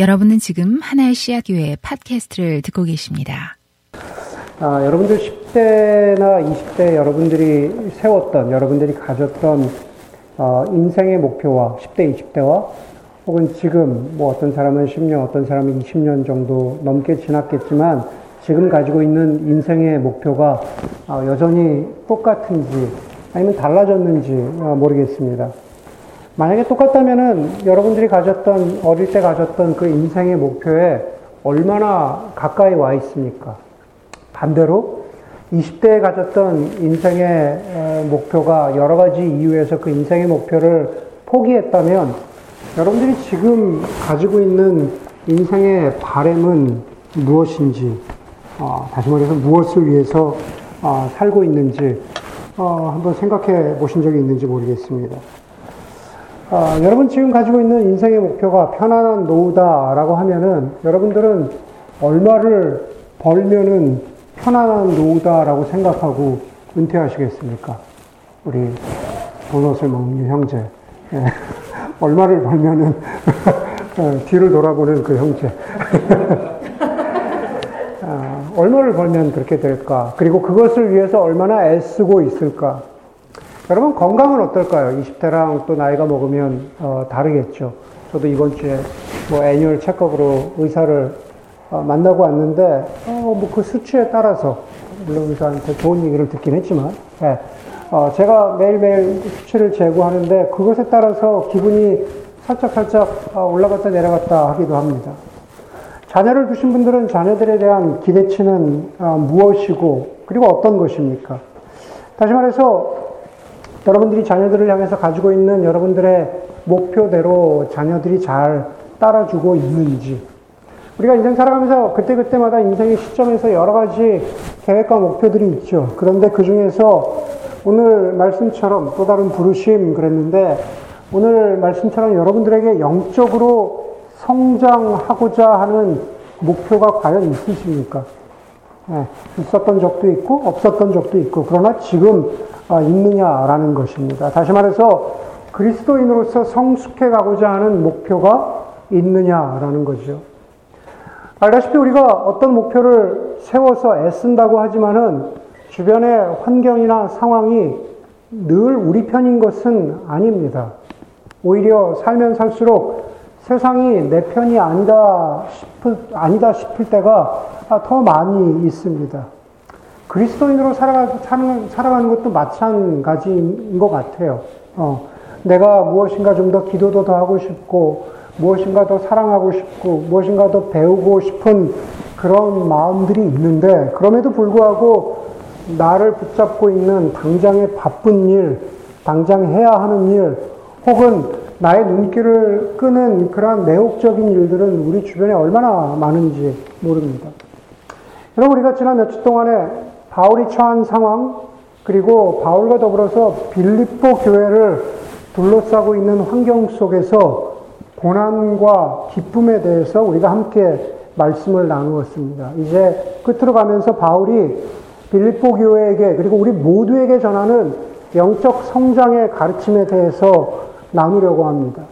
여러분은 지금 하나의 씨앗교회 팟캐스트를 듣고 계십니다. 아, 여러분들 10대나 20대 여러분들이 세웠던, 여러분들이 가졌던 어, 인생의 목표와 10대, 20대와 혹은 지금 뭐 어떤 사람은 10년, 어떤 사람은 20년 정도 넘게 지났겠지만 지금 가지고 있는 인생의 목표가 어, 여전히 똑같은지 아니면 달라졌는지 어, 모르겠습니다. 만약에 똑같다면은 여러분들이 가졌던, 어릴 때 가졌던 그 인생의 목표에 얼마나 가까이 와 있습니까? 반대로 20대에 가졌던 인생의 목표가 여러 가지 이유에서 그 인생의 목표를 포기했다면 여러분들이 지금 가지고 있는 인생의 바램은 무엇인지, 어, 다시 말해서 무엇을 위해서 어, 살고 있는지 어, 한번 생각해 보신 적이 있는지 모르겠습니다. 아, 여러분 지금 가지고 있는 인생의 목표가 편안한 노후다라고 하면은 여러분들은 얼마를 벌면은 편안한 노후다라고 생각하고 은퇴하시겠습니까? 우리 도넛을 먹는 형제. 예. 얼마를 벌면은 어, 뒤를 돌아보는 그 형제. 아, 얼마를 벌면 그렇게 될까? 그리고 그것을 위해서 얼마나 애쓰고 있을까? 여러분 건강은 어떨까요? 20대랑 또 나이가 먹으면 어, 다르겠죠. 저도 이번 주에 뭐 애니얼 체크업으로 의사를 어, 만나고 왔는데 어, 뭐 그 수치에 따라서 물론 의사한테 좋은 얘기를 듣긴 했지만 네. 어, 제가 매일매일 수치를 재고하는데 그것에 따라서 기분이 살짝 살짝 어, 올라갔다 내려갔다 하기도 합니다. 자녀를 두신 분들은 자녀들에 대한 기대치는 어, 무엇이고 그리고 어떤 것입니까? 다시 말해서 여러분들이 자녀들을 향해서 가지고 있는 여러분들의 목표대로 자녀들이 잘 따라주고 있는지. 우리가 인생 살아가면서 그때그때마다 인생의 시점에서 여러 가지 계획과 목표들이 있죠. 그런데 그 중에서 오늘 말씀처럼 또 다른 부르심 그랬는데 오늘 말씀처럼 여러분들에게 영적으로 성장하고자 하는 목표가 과연 있으십니까? 네, 있었던 적도 있고 없었던 적도 있고 그러나 지금 아, 있느냐라는 것입니다. 다시 말해서 그리스도인으로서 성숙해 가고자 하는 목표가 있느냐라는 거죠. 알다시피 우리가 어떤 목표를 세워서 애쓴다고 하지만은 주변의 환경이나 상황이 늘 우리 편인 것은 아닙니다. 오히려 살면 살수록 세상이 내 편이 아니다 싶을, 아니다 싶을 때가 더 많이 있습니다. 그리스도인으로 살아가는 것도 마찬가지인 것 같아요. 어, 내가 무엇인가 좀 더 기도도 더 하고 싶고, 무엇인가 더 사랑하고 싶고, 무엇인가 더 배우고 싶은 그런 마음들이 있는데, 그럼에도 불구하고 나를 붙잡고 있는 당장의 바쁜 일, 당장 해야 하는 일, 혹은 나의 눈길을 끄는 그러한 매혹적인 일들은 우리 주변에 얼마나 많은지 모릅니다. 여러분, 우리가 지난 몇 주 동안에 바울이 처한 상황, 그리고 바울과 더불어서 빌립보 교회를 둘러싸고 있는 환경 속에서 고난과 기쁨에 대해서 우리가 함께 말씀을 나누었습니다. 이제 끝으로 가면서 바울이 빌립보 교회에게 그리고 우리 모두에게 전하는 영적 성장의 가르침에 대해서 나누려고 합니다.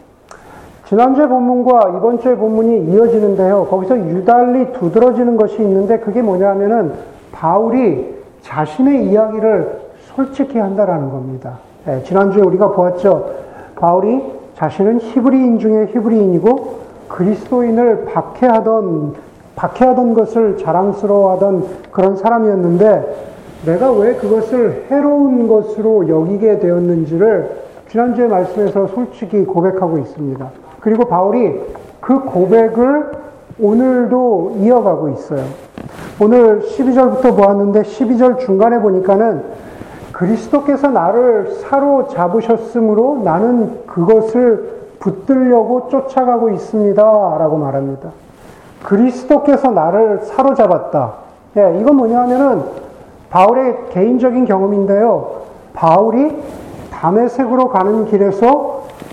지난주의 본문과 이번 주의 본문이 이어지는데요. 거기서 유달리 두드러지는 것이 있는데 그게 뭐냐면은 바울이 자신의 이야기를 솔직히 한다라는 겁니다. 네, 지난주에 우리가 보았죠. 바울이 자신은 히브리인 중에 히브리인이고 그리스도인을 박해하던 박해하던 것을 자랑스러워하던 그런 사람이었는데 내가 왜 그것을 해로운 것으로 여기게 되었는지를 지난주에 말씀에서 솔직히 고백하고 있습니다. 그리고 바울이 그 고백을 오늘도 이어가고 있어요. 오늘 12절부터 보았는데 12절 중간에 보니까는 그리스도께서 나를 사로잡으셨으므로 나는 그것을 붙들려고 쫓아가고 있습니다. 라고 말합니다. 그리스도께서 나를 사로잡았다. 예, 이건 뭐냐 하면은 바울의 개인적인 경험인데요. 바울이 담에색으로 가는 길에서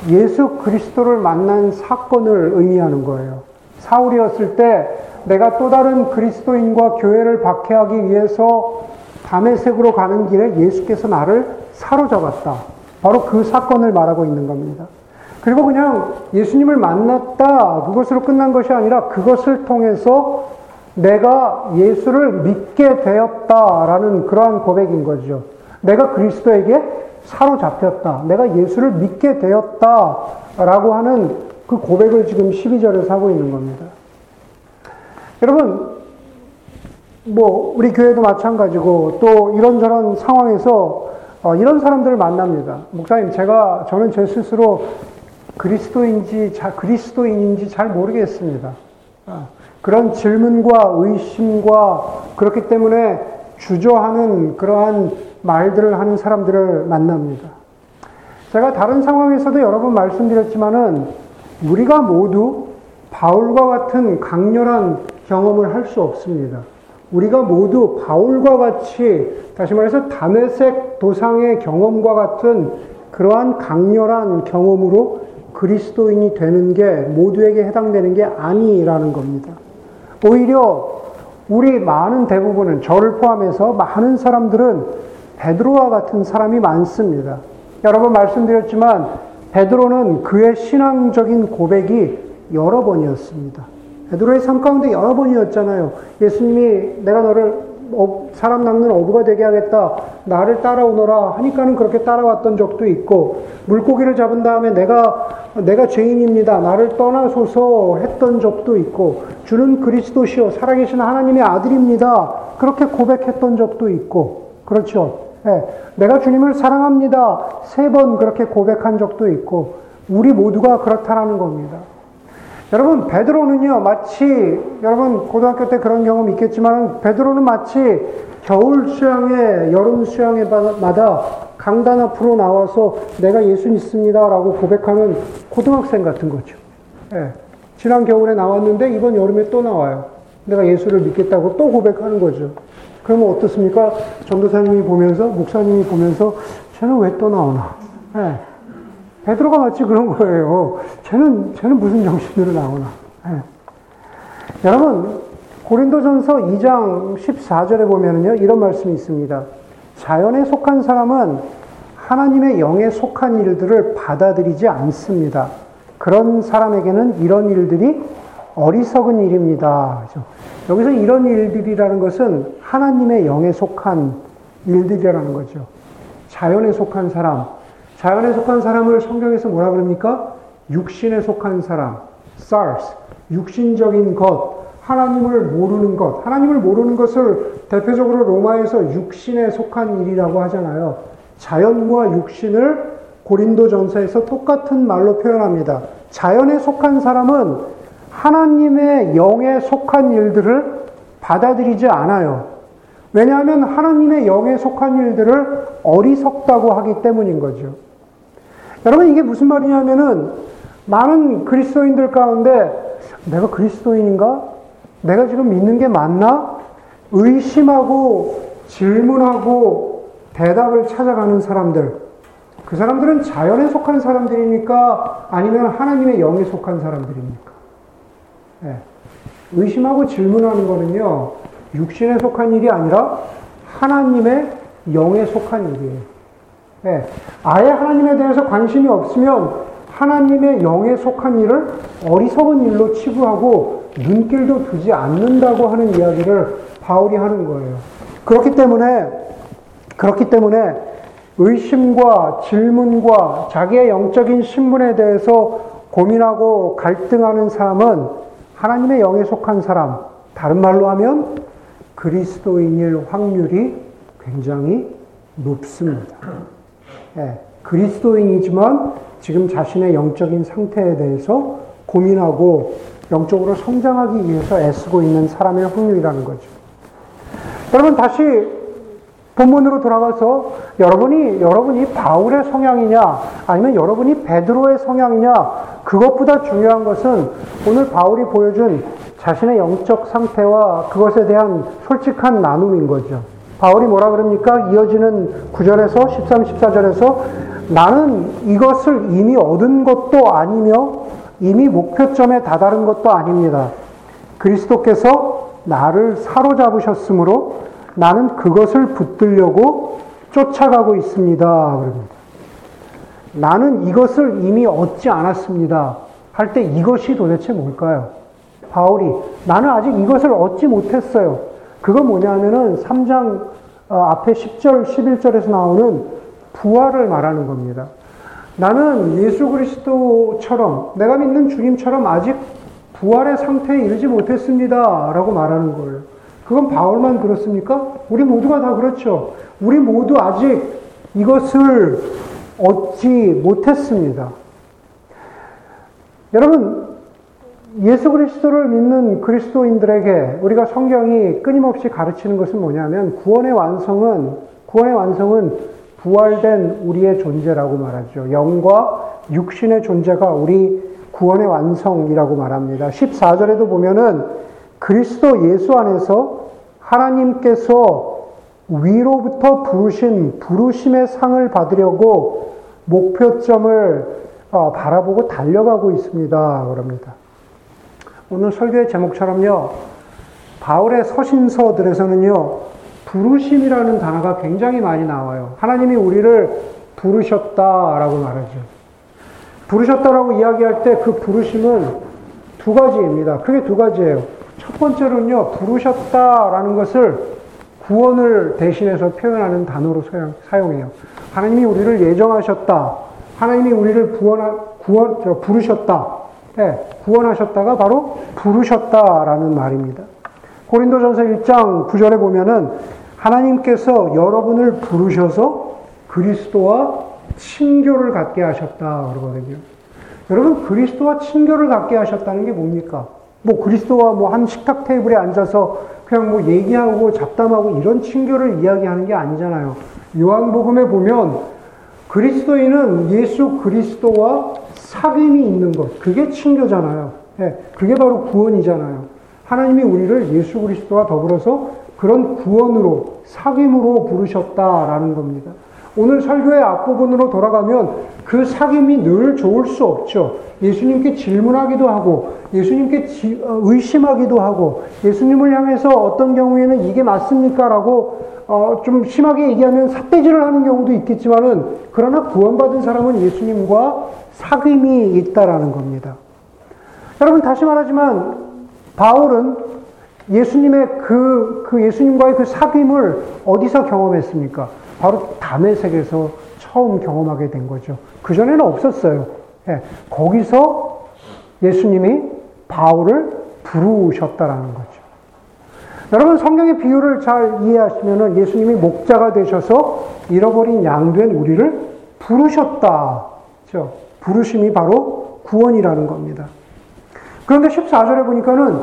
예수 그리스도를 만난 사건을 의미하는 거예요. 사울이었을 때 내가 또 다른 그리스도인과 교회를 박해하기 위해서 담에색으로 가는 길에 예수께서 나를 사로잡았다. 바로 그 사건을 말하고 있는 겁니다. 그리고 그냥 예수님을 만났다, 그것으로 끝난 것이 아니라 그것을 통해서 내가 예수를 믿게 되었다라는 그러한 고백인 거죠. 내가 그리스도에게 사로잡혔다. 내가 예수를 믿게 되었다 라고 하는 그 고백을 지금 12절에서 하고 있는 겁니다. 여러분, 뭐, 우리 교회도 마찬가지고 또 이런저런 상황에서 어, 이런 사람들을 만납니다. 목사님, 제가, 저는 제 스스로 그리스도인지, 자, 그리스도인인지 잘 모르겠습니다. 아, 그런 질문과 의심과 그렇기 때문에 주저하는 그러한 말들을 하는 사람들을 만납니다. 제가 다른 상황에서도 여러 번 말씀드렸지만은 우리가 모두 바울과 같은 강렬한 경험을 할 수 없습니다. 우리가 모두 바울과 같이 다시 말해서 담에색 도상의 경험과 같은 그러한 강렬한 경험으로 그리스도인이 되는 게 모두에게 해당되는 게 아니라는 겁니다. 오히려 우리 많은 대부분은 저를 포함해서 많은 사람들은 베드로와 같은 사람이 많습니다. 여러 번 말씀드렸지만 베드로는 그의 신앙적인 고백이 여러 번이었습니다. 베드로의 삶 가운데 여러 번이었잖아요. 예수님이 내가 너를 어, 사람 낚는 어부가 되게 하겠다. 나를 따라오너라 하니까는 그렇게 따라왔던 적도 있고 물고기를 잡은 다음에 내가 내가 죄인입니다. 나를 떠나소서 했던 적도 있고 주는 그리스도시요 살아계신 하나님의 아들입니다. 그렇게 고백했던 적도 있고 그렇죠. 네. 내가 주님을 사랑합니다. 세 번 그렇게 고백한 적도 있고 우리 모두가 그렇다라는 겁니다. 여러분 베드로는요 마치 여러분 고등학교 때 그런 경험 있겠지만 베드로는 마치 겨울 수양회 여름 수양회마다 강단 앞으로 나와서 내가 예수 믿습니다 라고 고백하는 고등학생 같은 거죠. 예. 지난 겨울에 나왔는데 이번 여름에 또 나와요. 내가 예수를 믿겠다고 또 고백하는 거죠. 그러면 어떻습니까? 전도사님이 보면서 목사님이 보면서 쟤는 왜 또 나오나? 예. 베드로가 마치 그런 거예요. 쟤는, 쟤는 무슨 정신으로 나오나. 네. 여러분, 고린도전서 2장 14절에 보면은요, 이런 말씀이 있습니다. 자연에 속한 사람은 하나님의 영에 속한 일들을 받아들이지 않습니다. 그런 사람에게는 이런 일들이 어리석은 일입니다. 그렇죠? 여기서 이런 일들이라는 것은 하나님의 영에 속한 일들이라는 거죠. 자연에 속한 사람, 자연에 속한 사람을 성경에서 뭐라 그럽니까? 육신에 속한 사람, SARS, 육신적인 것, 하나님을 모르는 것. 하나님을 모르는 것을 대표적으로 로마에서 육신에 속한 일이라고 하잖아요. 자연과 육신을 고린도 전서에서 똑같은 말로 표현합니다. 자연에 속한 사람은 하나님의 영에 속한 일들을 받아들이지 않아요. 왜냐하면 하나님의 영에 속한 일들을 어리석다고 하기 때문인 거죠. 여러분 이게 무슨 말이냐면은 많은 그리스도인들 가운데 내가 그리스도인인가? 내가 지금 믿는 게 맞나? 의심하고 질문하고 대답을 찾아가는 사람들. 그 사람들은 자연에 속한 사람들입니까? 아니면 하나님의 영에 속한 사람들입니까? 네. 의심하고 질문하는 거는요, 육신에 속한 일이 아니라 하나님의 영에 속한 일이에요. 네. 아예 하나님에 대해서 관심이 없으면 하나님의 영에 속한 일을 어리석은 일로 치부하고 눈길도 두지 않는다고 하는 이야기를 바울이 하는 거예요. 그렇기 때문에, 그렇기 때문에 의심과 질문과 자기의 영적인 신분에 대해서 고민하고 갈등하는 사람은 하나님의 영에 속한 사람, 다른 말로 하면 그리스도인일 확률이 굉장히 높습니다. 예, 그리스도인이지만 지금 자신의 영적인 상태에 대해서 고민하고 영적으로 성장하기 위해서 애쓰고 있는 사람의 확률이라는 거죠. 여러분 다시 본문으로 돌아가서 여러분이 여러분이 바울의 성향이냐 아니면 여러분이 베드로의 성향이냐 그것보다 중요한 것은 오늘 바울이 보여준 자신의 영적 상태와 그것에 대한 솔직한 나눔인 거죠. 바울이 뭐라 그럽니까? 이어지는 9절에서 13, 14절에서 나는 이것을 이미 얻은 것도 아니며 이미 목표점에 다다른 것도 아닙니다. 그리스도께서 나를 사로잡으셨으므로 나는 그것을 붙들려고 쫓아가고 있습니다. 그럽니다. 나는 이것을 이미 얻지 않았습니다. 할 때 이것이 도대체 뭘까요? 바울이 나는 아직 이것을 얻지 못했어요. 그건 뭐냐면은 3장 어, 앞에 10절, 11절에서 나오는 부활을 말하는 겁니다. 나는 예수 그리스도처럼 내가 믿는 주님처럼 아직 부활의 상태에 이르지 못했습니다. 라고 말하는 거예요. 그건 바울만 그렇습니까? 우리 모두가 다 그렇죠. 우리 모두 아직 이것을 얻지 못했습니다. 여러분, 예수 그리스도를 믿는 그리스도인들에게 우리가 성경이 끊임없이 가르치는 것은 뭐냐면 구원의 완성은 구원의 완성은 부활된 우리의 존재라고 말하죠. 영과 육신의 존재가 우리 구원의 완성이라고 말합니다. 14절에도 보면은 그리스도 예수 안에서 하나님께서 위로부터 부르신 부르심의 상을 받으려고 목표점을 어, 바라보고 달려가고 있습니다. 그럽니다. 오늘 설교의 제목처럼요, 바울의 서신서들에서는요, 부르심이라는 단어가 굉장히 많이 나와요. 하나님이 우리를 부르셨다라고 말하죠. 부르셨다라고 이야기할 때 그 부르심은 두 가지입니다. 크게 두 가지예요. 첫 번째로는요, 부르셨다라는 것을 구원을 대신해서 표현하는 단어로 사용해요. 하나님이 우리를 예정하셨다. 하나님이 우리를 구원, 구원, 부르셨다. 네, 구원하셨다가 바로 부르셨다라는 말입니다. 고린도전서 1장 9절에 보면은 하나님께서 여러분을 부르셔서 그리스도와 친교를 갖게 하셨다 그러거든요. 여러분 그리스도와 친교를 갖게 하셨다는 게 뭡니까? 뭐 그리스도와 뭐 한 식탁 테이블에 앉아서 그냥 뭐 얘기하고 잡담하고 이런 친교를 이야기하는 게 아니잖아요. 요한복음에 보면 그리스도인은 예수 그리스도와 사귐이 있는 것. 그게 친교잖아요. 네, 그게 바로 구원이잖아요. 하나님이 우리를 예수 그리스도와 더불어서 그런 구원으로, 사귐으로 부르셨다라는 겁니다. 오늘 설교의 앞부분으로 돌아가면 그 사귐이 늘 좋을 수 없죠. 예수님께 질문하기도 하고, 예수님께 어, 의심하기도 하고, 예수님을 향해서 어떤 경우에는 이게 맞습니까? 라고 어, 좀 심하게 얘기하면 삿대질을 하는 경우도 있겠지만은, 그러나 구원받은 사람은 예수님과 사귐이 있다라는 겁니다. 여러분, 다시 말하지만, 바울은 예수님의 그, 그 예수님과의 그 사귐을 어디서 경험했습니까? 바로 담의색에서 처음 경험하게 된 거죠. 그전에는 없었어요. 예, 거기서 예수님이 바울을 부르셨다라는 거죠. 여러분 성경의 비유를 잘 이해하시면 예수님이 목자가 되셔서 잃어버린 양된 우리를 부르셨다. 그렇죠? 부르심이 바로 구원이라는 겁니다. 그런데 14절에 보니까는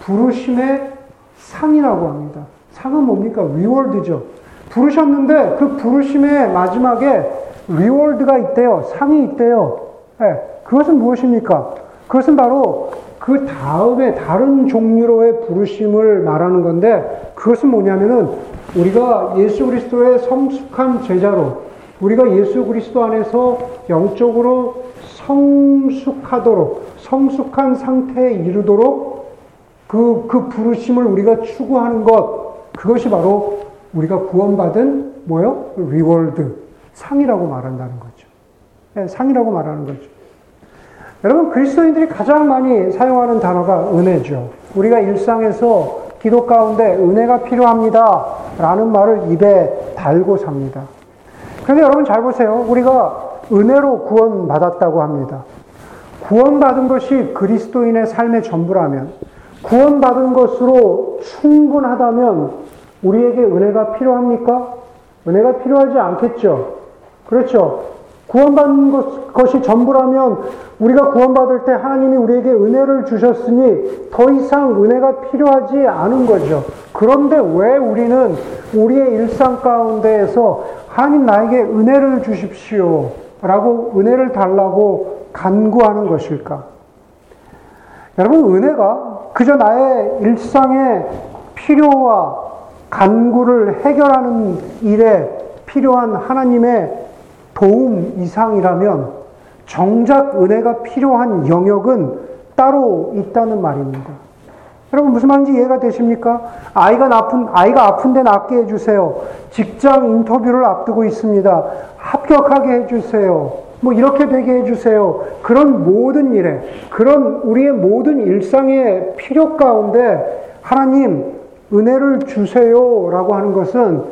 부르심의 상이라고 합니다. 상은 뭡니까? 리월드죠. 부르셨는데 그 부르심의 마지막에 리월드가 있대요. 상이 있대요. 네, 그것은 무엇입니까? 그것은 바로 그 다음에 다른 종류로의 부르심을 말하는 건데 그것은 뭐냐면은 우리가 예수 그리스도의 성숙한 제자로 우리가 예수 그리스도 안에서 영적으로 성숙하도록 성숙한 상태에 이르도록 그, 그 부르심을 우리가 추구하는 것 그것이 바로 우리가 구원받은 뭐요? reward 상이라고 말한다는 거죠. 네, 상이라고 말하는 거죠. 여러분 그리스도인들이 가장 많이 사용하는 단어가 은혜죠. 우리가 일상에서 기도 가운데 은혜가 필요합니다. 라는 말을 입에 달고 삽니다. 그런데 여러분 잘 보세요. 우리가 은혜로 구원받았다고 합니다. 구원받은 것이 그리스도인의 삶의 전부라면, 구원받은 것으로 충분하다면 우리에게 은혜가 필요합니까? 은혜가 필요하지 않겠죠. 그렇죠. 구원받는 것, 것이 전부라면 우리가 구원받을 때 하나님이 우리에게 은혜를 주셨으니 더 이상 은혜가 필요하지 않은 거죠. 그런데 왜 우리는 우리의 일상 가운데에서 하나님 나에게 은혜를 주십시오. 라고 은혜를 달라고 간구하는 것일까? 여러분, 은혜가 그저 나의 일상의 필요와 간구를 해결하는 일에 필요한 하나님의 도움 이상이라면 정작 은혜가 필요한 영역은 따로 있다는 말입니다. 여러분 무슨 말인지 이해가 되십니까? 아이가 아픈 아이가 아픈데 낫게 해주세요. 직장 인터뷰를 앞두고 있습니다. 합격하게 해주세요. 뭐 이렇게 되게 해주세요. 그런 모든 일에, 그런 우리의 모든 일상의 필요 가운데 하나님 은혜를 주세요라고 하는 것은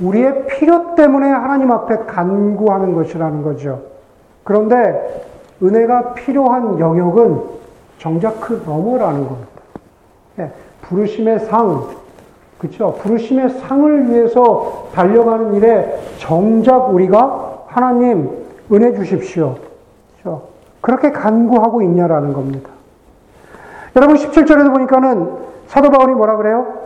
우리의 필요 때문에 하나님 앞에 간구하는 것이라는 거죠. 그런데 은혜가 필요한 영역은 정작 그 너머라는 겁니다. 예, 부르심의 상, 그렇죠? 부르심의 상을 위해서 달려가는 일에 정작 우리가 하나님 은혜 주십시오. 그렇죠? 그렇게 간구하고 있냐라는 겁니다. 여러분 17절에도 보니까는 사도 바울이 뭐라 그래요?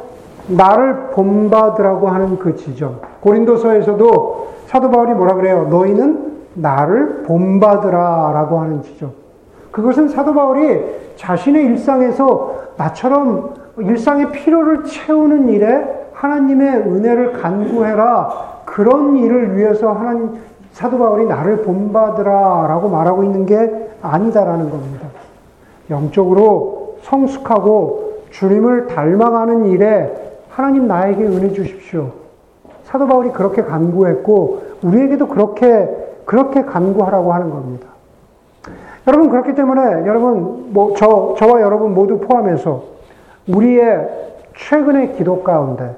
나를 본받으라고 하는 그 지점. 고린도서에서도 사도 바울이 뭐라 그래요? 너희는 나를 본받으라라고 하는 지점. 그것은 사도 바울이 자신의 일상에서 나처럼 일상의 필요를 채우는 일에 하나님의 은혜를 간구해라. 그런 일을 위해서 하나님, 사도 바울이 나를 본받으라 라고 말하고 있는 게 아니다라는 겁니다. 영적으로 성숙하고 주님을 닮아가는 일에 하나님 나에게 은혜 주십시오. 사도 바울이 그렇게 간구했고, 우리에게도 그렇게, 그렇게 간구하라고 하는 겁니다. 여러분, 그렇기 때문에, 여러분, 뭐, 저, 저와 여러분 모두 포함해서, 우리의 최근의 기도 가운데,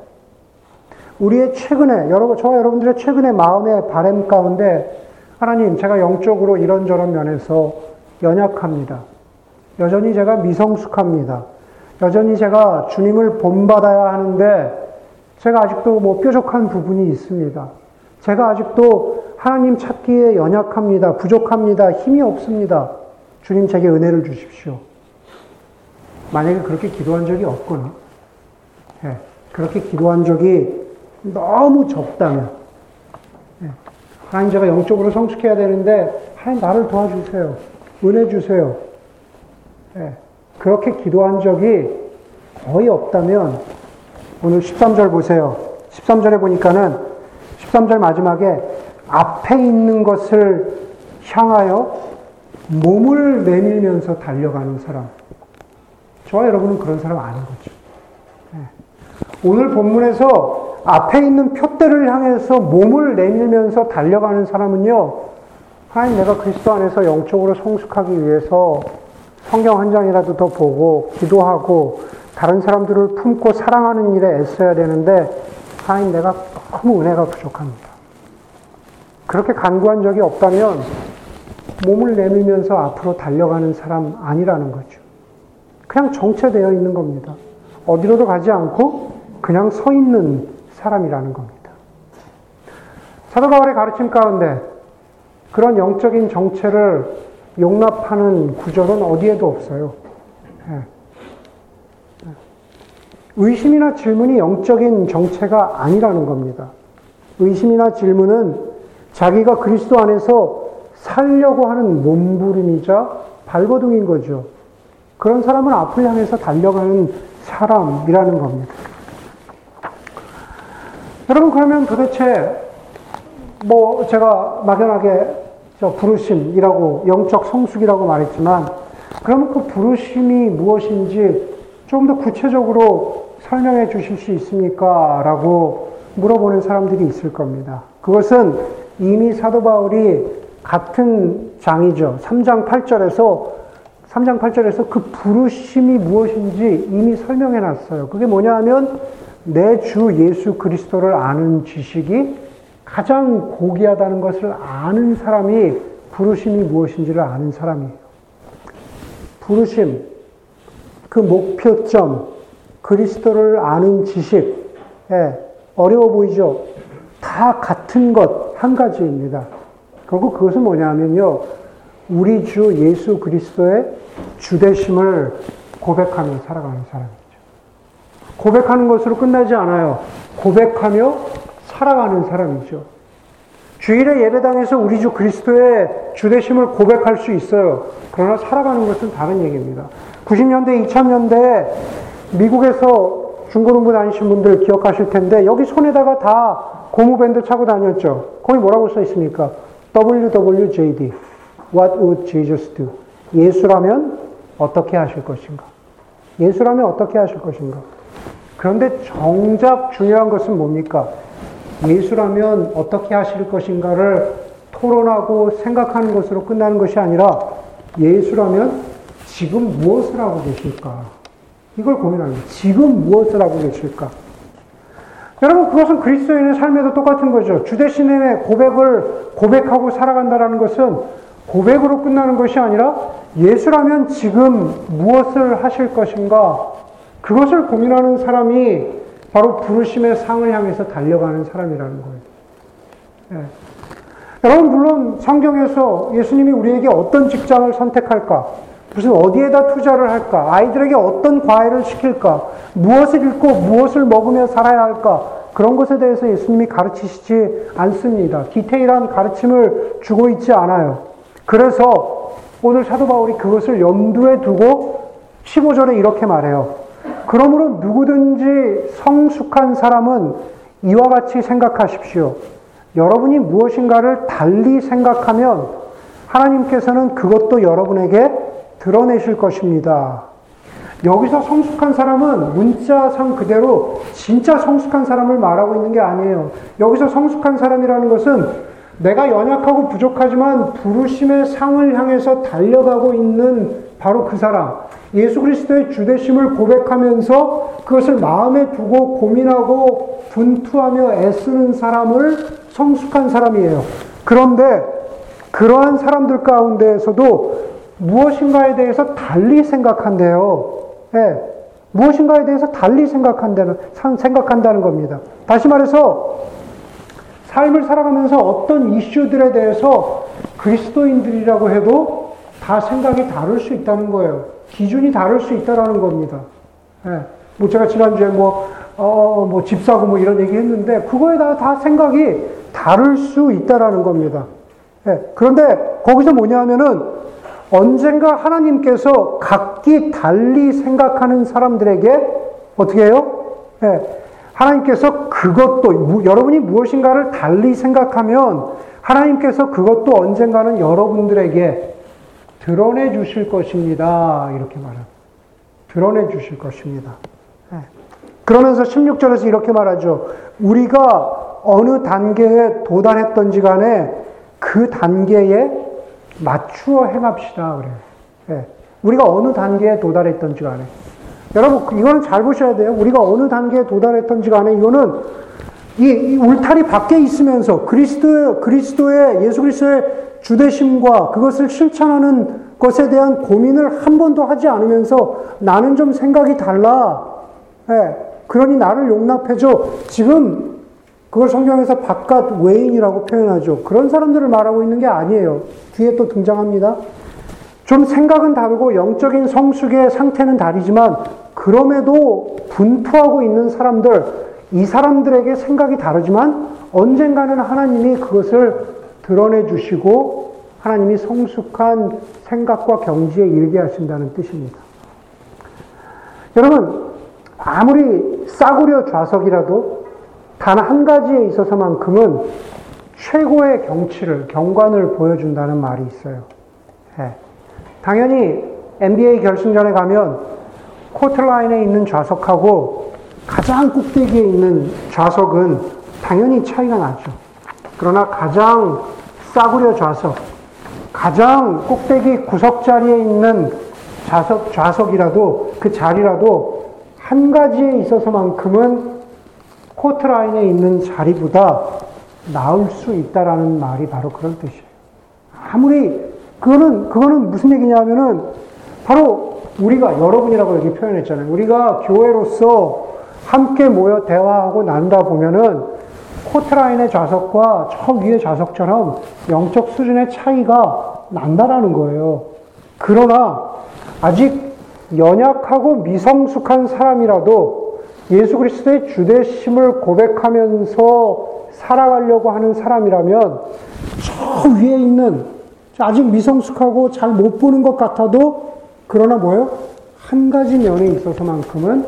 우리의 최근에, 여러분, 저와 여러분들의 최근의 마음의 바램 가운데, 하나님, 제가 영적으로 이런저런 면에서 연약합니다. 여전히 제가 미성숙합니다. 여전히 제가 주님을 본받아야 하는데, 제가 아직도 뭐 뾰족한 부분이 있습니다. 제가 아직도 하나님 찾기에 연약합니다. 부족합니다. 힘이 없습니다. 주님 제게 은혜를 주십시오. 만약에 그렇게 기도한 적이 없거나, 예, 그렇게 기도한 적이 너무 적다면, 예, 하나님 제가 영적으로 성숙해야 되는데, 하나님 나를 도와주세요. 은혜 주세요. 예, 그렇게 기도한 적이 거의 없다면, 오늘 13절 보세요. 13절에 보니까는, 13절 마지막에, 앞에 있는 것을 향하여 몸을 내밀면서 달려가는 사람. 저와 여러분은 그런 사람 아닌 거죠. 네. 오늘 본문에서 앞에 있는 표대를 향해서 몸을 내밀면서 달려가는 사람은요, 하나님 내가 그리스도 안에서 영적으로 성숙하기 위해서 성경 한 장이라도 더 보고 기도하고 다른 사람들을 품고 사랑하는 일에 애써야 되는데 하나님 내가 너무 은혜가 부족합니다. 그렇게 간구한 적이 없다면 몸을 내밀면서 앞으로 달려가는 사람 아니라는 거죠. 그냥 정체되어 있는 겁니다. 어디로도 가지 않고 그냥 서 있는 사람이라는 겁니다. 사도 바울의 가르침 가운데 그런 영적인 정체를 용납하는 구절은 어디에도 없어요. 예. 의심이나 질문이 영적인 정체가 아니라는 겁니다. 의심이나 질문은 자기가 그리스도 안에서 살려고 하는 몸부림이자 발버둥인 거죠. 그런 사람은 앞을 향해서 달려가는 사람이라는 겁니다. 여러분, 그러면 도대체, 뭐, 제가 막연하게 저 부르심이라고, 영적 성숙이라고 말했지만, 그러면 그 부르심이 무엇인지 좀 더 구체적으로 설명해 주실 수 있습니까? 라고 물어보는 사람들이 있을 겁니다. 그것은 이미 사도 바울이 같은 장이죠. 3장 8절에서 3장 8절에서 그 부르심이 무엇인지 이미 설명해 놨어요. 그게 뭐냐 하면 내 주 예수 그리스도를 아는 지식이 가장 고귀하다는 것을 아는 사람이 부르심이 무엇인지를 아는 사람이에요. 부르심, 그 목표점, 그리스도를 아는 지식, 예, 어려워 보이죠? 다 같은 것 한 가지입니다. 결국 그것은 뭐냐면요. 우리 주 예수 그리스도의 주대심을 고백하며 살아가는 사람이죠. 고백하는 것으로 끝나지 않아요. 고백하며 살아가는 사람이죠. 주일에 예배당에서 우리 주 그리스도의 주대심을 고백할 수 있어요. 그러나 살아가는 것은 다른 얘기입니다. 90년대, 2000년대 미국에서 중고등부 다니신 분들 기억하실 텐데 여기 손에다가 다 고무밴드 차고 다녔죠. 거기 뭐라고 써 있습니까? WWJD. What would Jesus do? 예수라면 어떻게 하실 것인가? 예수라면 어떻게 하실 것인가? 그런데 정작 중요한 것은 뭡니까? 예수라면 어떻게 하실 것인가를 토론하고 생각하는 것으로 끝나는 것이 아니라 예수라면 지금 무엇을 하고 계실까? 이걸 고민합니다. 지금 무엇을 하고 계실까? 여러분, 그것은 그리스도인의 삶에도 똑같은 거죠. 주 대신의 고백을 고백하고 살아간다는 것은 고백으로 끝나는 것이 아니라 예수라면 지금 무엇을 하실 것인가? 그것을 고민하는 사람이 바로 부르심의 상을 향해서 달려가는 사람이라는 거예요. 예. 여러분, 물론 성경에서 예수님이 우리에게 어떤 직장을 선택할까? 무슨 어디에다 투자를 할까? 아이들에게 어떤 과외를 시킬까? 무엇을 읽고 무엇을 먹으며 살아야 할까? 그런 것에 대해서 예수님이 가르치시지 않습니다. 디테일한 가르침을 주고 있지 않아요. 그래서 오늘 사도 바울이 그것을 염두에 두고 15절에 이렇게 말해요. 그러므로 누구든지 성숙한 사람은 이와 같이 생각하십시오. 여러분이 무엇인가를 달리 생각하면 하나님께서는 그것도 여러분에게 드러내실 것입니다. 여기서 성숙한 사람은 문자상 그대로 진짜 성숙한 사람을 말하고 있는 게 아니에요. 여기서 성숙한 사람이라는 것은 내가 연약하고 부족하지만 부르심의 상을 향해서 달려가고 있는 바로 그 사람. 예수 그리스도의 주대심을 고백하면서 그것을 마음에 두고 고민하고 분투하며 애쓰는 사람을 성숙한 사람이에요. 그런데 그러한 사람들 가운데에서도 무엇인가에 대해서 달리 생각한대요. 네. 무엇인가에 대해서 달리 생각한다는, 생각한다는 겁니다. 다시 말해서, 삶을 살아가면서 어떤 이슈들에 대해서 그리스도인들이라고 해도 다 생각이 다를 수 있다는 거예요. 기준이 다를 수 있다는 겁니다. 네. 뭐 제가 지난주에 뭐, 어, 뭐 집 사고 뭐 이런 얘기 했는데, 그거에 다, 다 생각이 다를 수 있다는 겁니다. 네. 그런데 거기서 뭐냐 하면은, 언젠가 하나님께서 각기 달리 생각하는 사람들에게 어떻게 해요? 네. 하나님께서 그것도, 여러분이 무엇인가를 달리 생각하면 하나님께서 그것도 언젠가는 여러분들에게 드러내 주실 것입니다. 이렇게 말합니다. 드러내 주실 것입니다. 네. 그러면서 16절에서 이렇게 말하죠. 우리가 어느 단계에 도달했던지 간에 그 단계에 맞추어 행합시다. 그래요. 네. 우리가 어느 단계에 도달했던지 간에. 여러분, 이거는 잘 보셔야 돼요. 우리가 어느 단계에 도달했던지 간에 이거는 이, 이 울타리 밖에 있으면서 그리스도, 그리스도의, 예수 그리스도의 주대심과 그것을 실천하는 것에 대한 고민을 한 번도 하지 않으면서 나는 좀 생각이 달라. 네. 그러니 나를 용납해줘. 지금 그걸 성경에서 바깥 외인이라고 표현하죠. 그런 사람들을 말하고 있는 게 아니에요. 뒤에 또 등장합니다. 좀 생각은 다르고 영적인 성숙의 상태는 다르지만 그럼에도 분투하고 있는 사람들, 이 사람들에게 생각이 다르지만 언젠가는 하나님이 그것을 드러내 주시고 하나님이 성숙한 생각과 경지에 이르게 하신다는 뜻입니다. 여러분, 아무리 싸구려 좌석이라도 단 한 가지에 있어서만큼은 최고의 경치를, 경관을 보여준다는 말이 있어요. 네. 당연히 NBA 결승전에 가면 코트라인에 있는 좌석하고 가장 꼭대기에 있는 좌석은 당연히 차이가 나죠. 그러나 가장 싸구려 좌석, 가장 꼭대기 구석 자리에 있는 좌석, 좌석이라도 그 자리라도 한 가지에 있어서만큼은 코트 라인에 있는 자리보다 나을 수 있다라는 말이 바로 그런 뜻이에요. 아무리 그거는 그거는 무슨 얘기냐면은 바로 우리가 여러분이라고 여기 표현했잖아요. 우리가 교회로서 함께 모여 대화하고 난다 보면은 코트라인의 좌석과 저 위의 좌석처럼 영적 수준의 차이가 난다라는 거예요. 그러나 아직 연약하고 미성숙한 사람이라도 예수 그리스도의 주 되심을 고백하면서 살아가려고 하는 사람이라면 저 위에 있는 아직 미성숙하고 잘 못 보는 것 같아도 그러나 뭐요? 한 가지 면에 있어서만큼은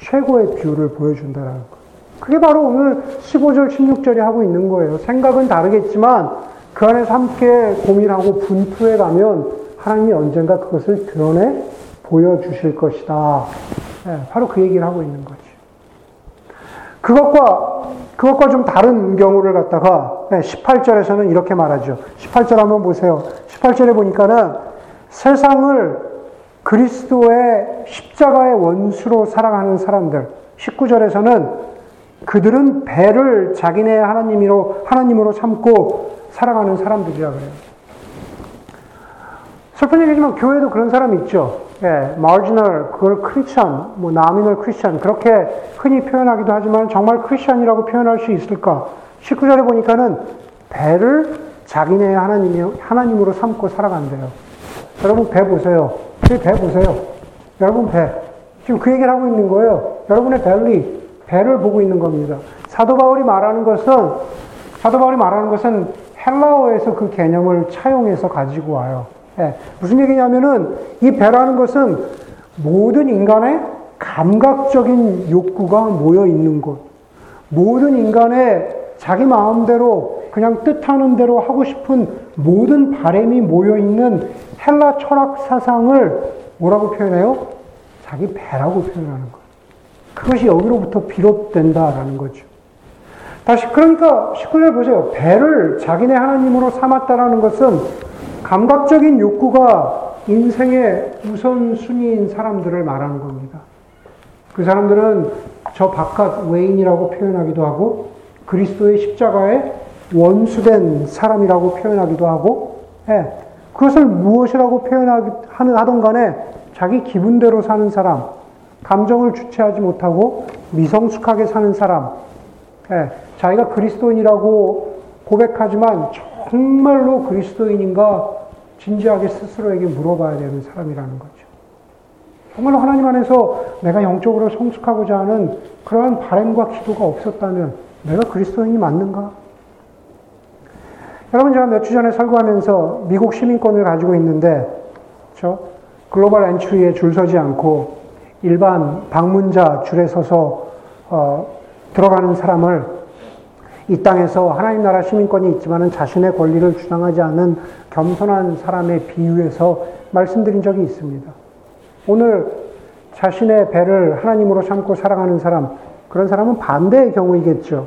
최고의 view를 보여준다라는 거. 그게 바로 오늘 15절, 16절이 하고 있는 거예요. 생각은 다르겠지만 그 안에서 함께 고민하고 분투해 가면 하나님이 언젠가 그것을 드러내 보여주실 것이다. 네, 바로 그 얘기를 하고 있는 거죠. 그것과, 그것과 좀 다른 경우를 갖다가 18절에서는 이렇게 말하죠. 18절 한번 보세요. 18절에 보니까는 세상을 그리스도의 십자가의 원수로 사랑하는 사람들. 19절에서는 그들은 배를 자기네 하나님으로, 하나님으로 삼고 사랑하는 사람들이라 그래요. 슬픈 얘기지만 교회도 그런 사람이 있죠. 예, marginal, 그걸 크리스천, 뭐 nominal 크리스천 그렇게 흔히 표현하기도 하지만 정말 크리스천이라고 표현할 수 있을까? 19절에 보니까는 배를 자기네 하나님이, 하나님으로 삼고 살아간대요. 여러분 배 보세요. 배 보세요. 여러분 배. 지금 그 얘기를 하고 있는 거예요. 여러분의 벨리, 배를 보고 있는 겁니다. 사도 바울이 말하는 것은, 사도 바울이 말하는 것은 헬라어에서 그 개념을 차용해서 가지고 와요. 예, 무슨 얘기냐면은 이 배라는 것은 모든 인간의 감각적인 욕구가 모여 있는 곳. 모든 인간의 자기 마음대로 그냥 뜻하는 대로 하고 싶은 모든 바램이 모여 있는 헬라 철학 사상을 뭐라고 표현해요? 자기 배라고 표현하는 것. 그것이 여기로부터 비롯된다라는 거죠. 다시 그러니까 19절 보세요. 배를 자기네 하나님으로 삼았다라는 것은 감각적인 욕구가 인생의 우선순위인 사람들을 말하는 겁니다. 그 사람들은 저 바깥 외인이라고 표현하기도 하고 그리스도의 십자가에 원수된 사람이라고 표현하기도 하고 예, 그것을 무엇이라고 표현하든 간에 자기 기분대로 사는 사람, 감정을 주체하지 못하고 미성숙하게 사는 사람, 예, 자기가 그리스도인이라고 고백하지만 정말로 그리스도인인가 진지하게 스스로에게 물어봐야 되는 사람이라는 거죠. 정말로 하나님 안에서 내가 영적으로 성숙하고자 하는 그러한 바램과 기도가 없었다면 내가 그리스도인이 맞는가? 여러분 제가 몇 주 전에 설교하면서 미국 시민권을 가지고 있는데 저 글로벌 엔트리에 줄 서지 않고 일반 방문자 줄에 서서 어, 들어가는 사람을 이 땅에서 하나님 나라 시민권이 있지만은 자신의 권리를 주장하지 않는 겸손한 사람의 비유에서 말씀드린 적이 있습니다. 오늘 자신의 배를 하나님으로 삼고 사랑하는 사람, 그런 사람은 반대의 경우이겠죠.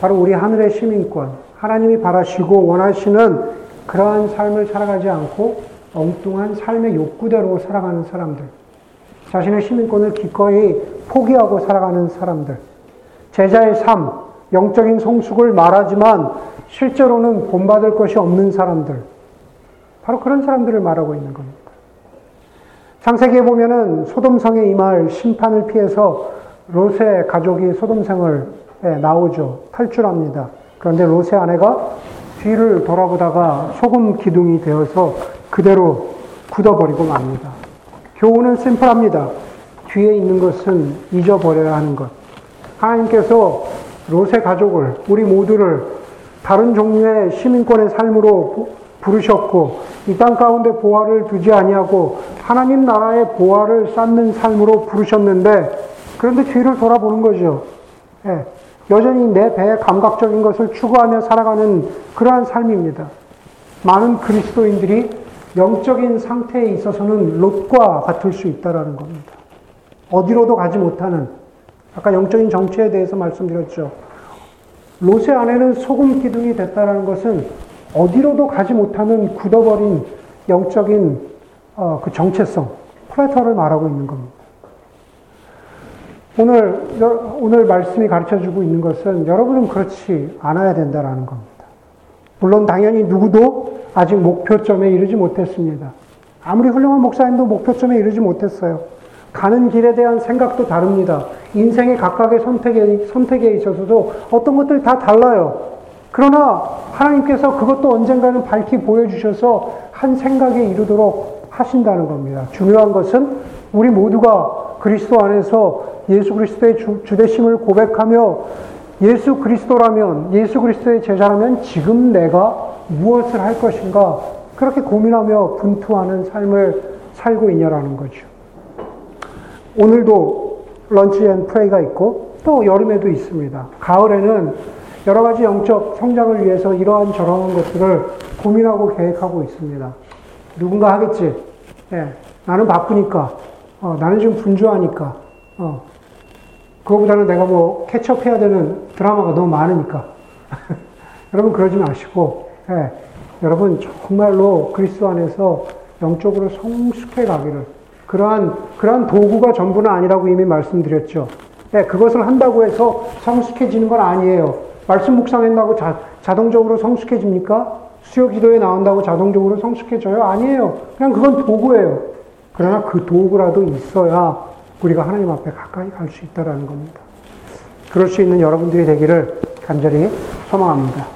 바로 우리 하늘의 시민권, 하나님이 바라시고 원하시는 그러한 삶을 살아가지 않고 엉뚱한 삶의 욕구대로 살아가는 사람들, 자신의 시민권을 기꺼이 포기하고 살아가는 사람들, 제자의 삶, 영적인 성숙을 말하지만 실제로는 본받을 것이 없는 사람들. 바로 그런 사람들을 말하고 있는 겁니다. 창세기에 보면은 소돔성에 임할 심판을 피해서 롯의 가족이 소돔성을 나오죠. 탈출합니다. 그런데 롯의 아내가 뒤를 돌아보다가 소금 기둥이 되어서 그대로 굳어버리고 맙니다. 교훈은 심플합니다. 뒤에 있는 것은 잊어버려야 하는 것. 하나님께서 롯의 가족을 우리 모두를 다른 종류의 시민권의 삶으로 부르셨고 이 땅 가운데 보화를 두지 아니하고 하나님 나라의 보화를 쌓는 삶으로 부르셨는데 그런데 뒤를 돌아보는 거죠. 예, 여전히 내 배의 감각적인 것을 추구하며 살아가는 그러한 삶입니다. 많은 그리스도인들이 영적인 상태에 있어서는 롯과 같을 수 있다라는 겁니다. 어디로도 가지 못하는 아까 영적인 정체에 대해서 말씀드렸죠. 롯의 아내는 소금 기둥이 됐다는 것은 어디로도 가지 못하는 굳어버린 영적인 어, 그 정체성, 플래터를 말하고 있는 겁니다. 오늘, 오늘 말씀이 가르쳐 주고 있는 것은 여러분은 그렇지 않아야 된다는 겁니다. 물론 당연히 누구도 아직 목표점에 이르지 못했습니다. 아무리 훌륭한 목사님도 목표점에 이르지 못했어요. 가는 길에 대한 생각도 다릅니다. 인생의 각각의 선택에, 선택에 있어서도 어떤 것들이 다 달라요. 그러나 하나님께서 그것도 언젠가는 밝히 보여주셔서 한 생각에 이르도록 하신다는 겁니다. 중요한 것은 우리 모두가 그리스도 안에서 예수 그리스도의 주, 주대심을 고백하며 예수 그리스도라면, 예수 그리스도의 제자라면 지금 내가 무엇을 할 것인가 그렇게 고민하며 분투하는 삶을 살고 있냐라는 거죠. 오늘도 lunch and pray가 있고 또 여름에도 있습니다. 가을에는 여러 가지 영적 성장을 위해서 이러한 저러한 것들을 고민하고 계획하고 있습니다. 누군가 하겠지. 예, 나는 바쁘니까. 어, 나는 지금 분주하니까. 어, 그거보다는 내가 뭐 catch up해야 되는 드라마가 너무 많으니까. 여러분 그러지 마시고, 예, 여러분 정말로 그리스도 안에서 영적으로 성숙해 가기를 그러한 그러한 도구가 전부는 아니라고 이미 말씀드렸죠. 예, 그것을 한다고 해서 성숙해지는 건 아니에요. 말씀 묵상한다고 자, 자동적으로 성숙해집니까? 수요 기도에 나온다고 자동적으로 성숙해져요? 아니에요. 그냥 그건 도구예요. 그러나 그 도구라도 있어야 우리가 하나님 앞에 가까이 갈 수 있다라는 겁니다. 그럴 수 있는 여러분들이 되기를 간절히 소망합니다.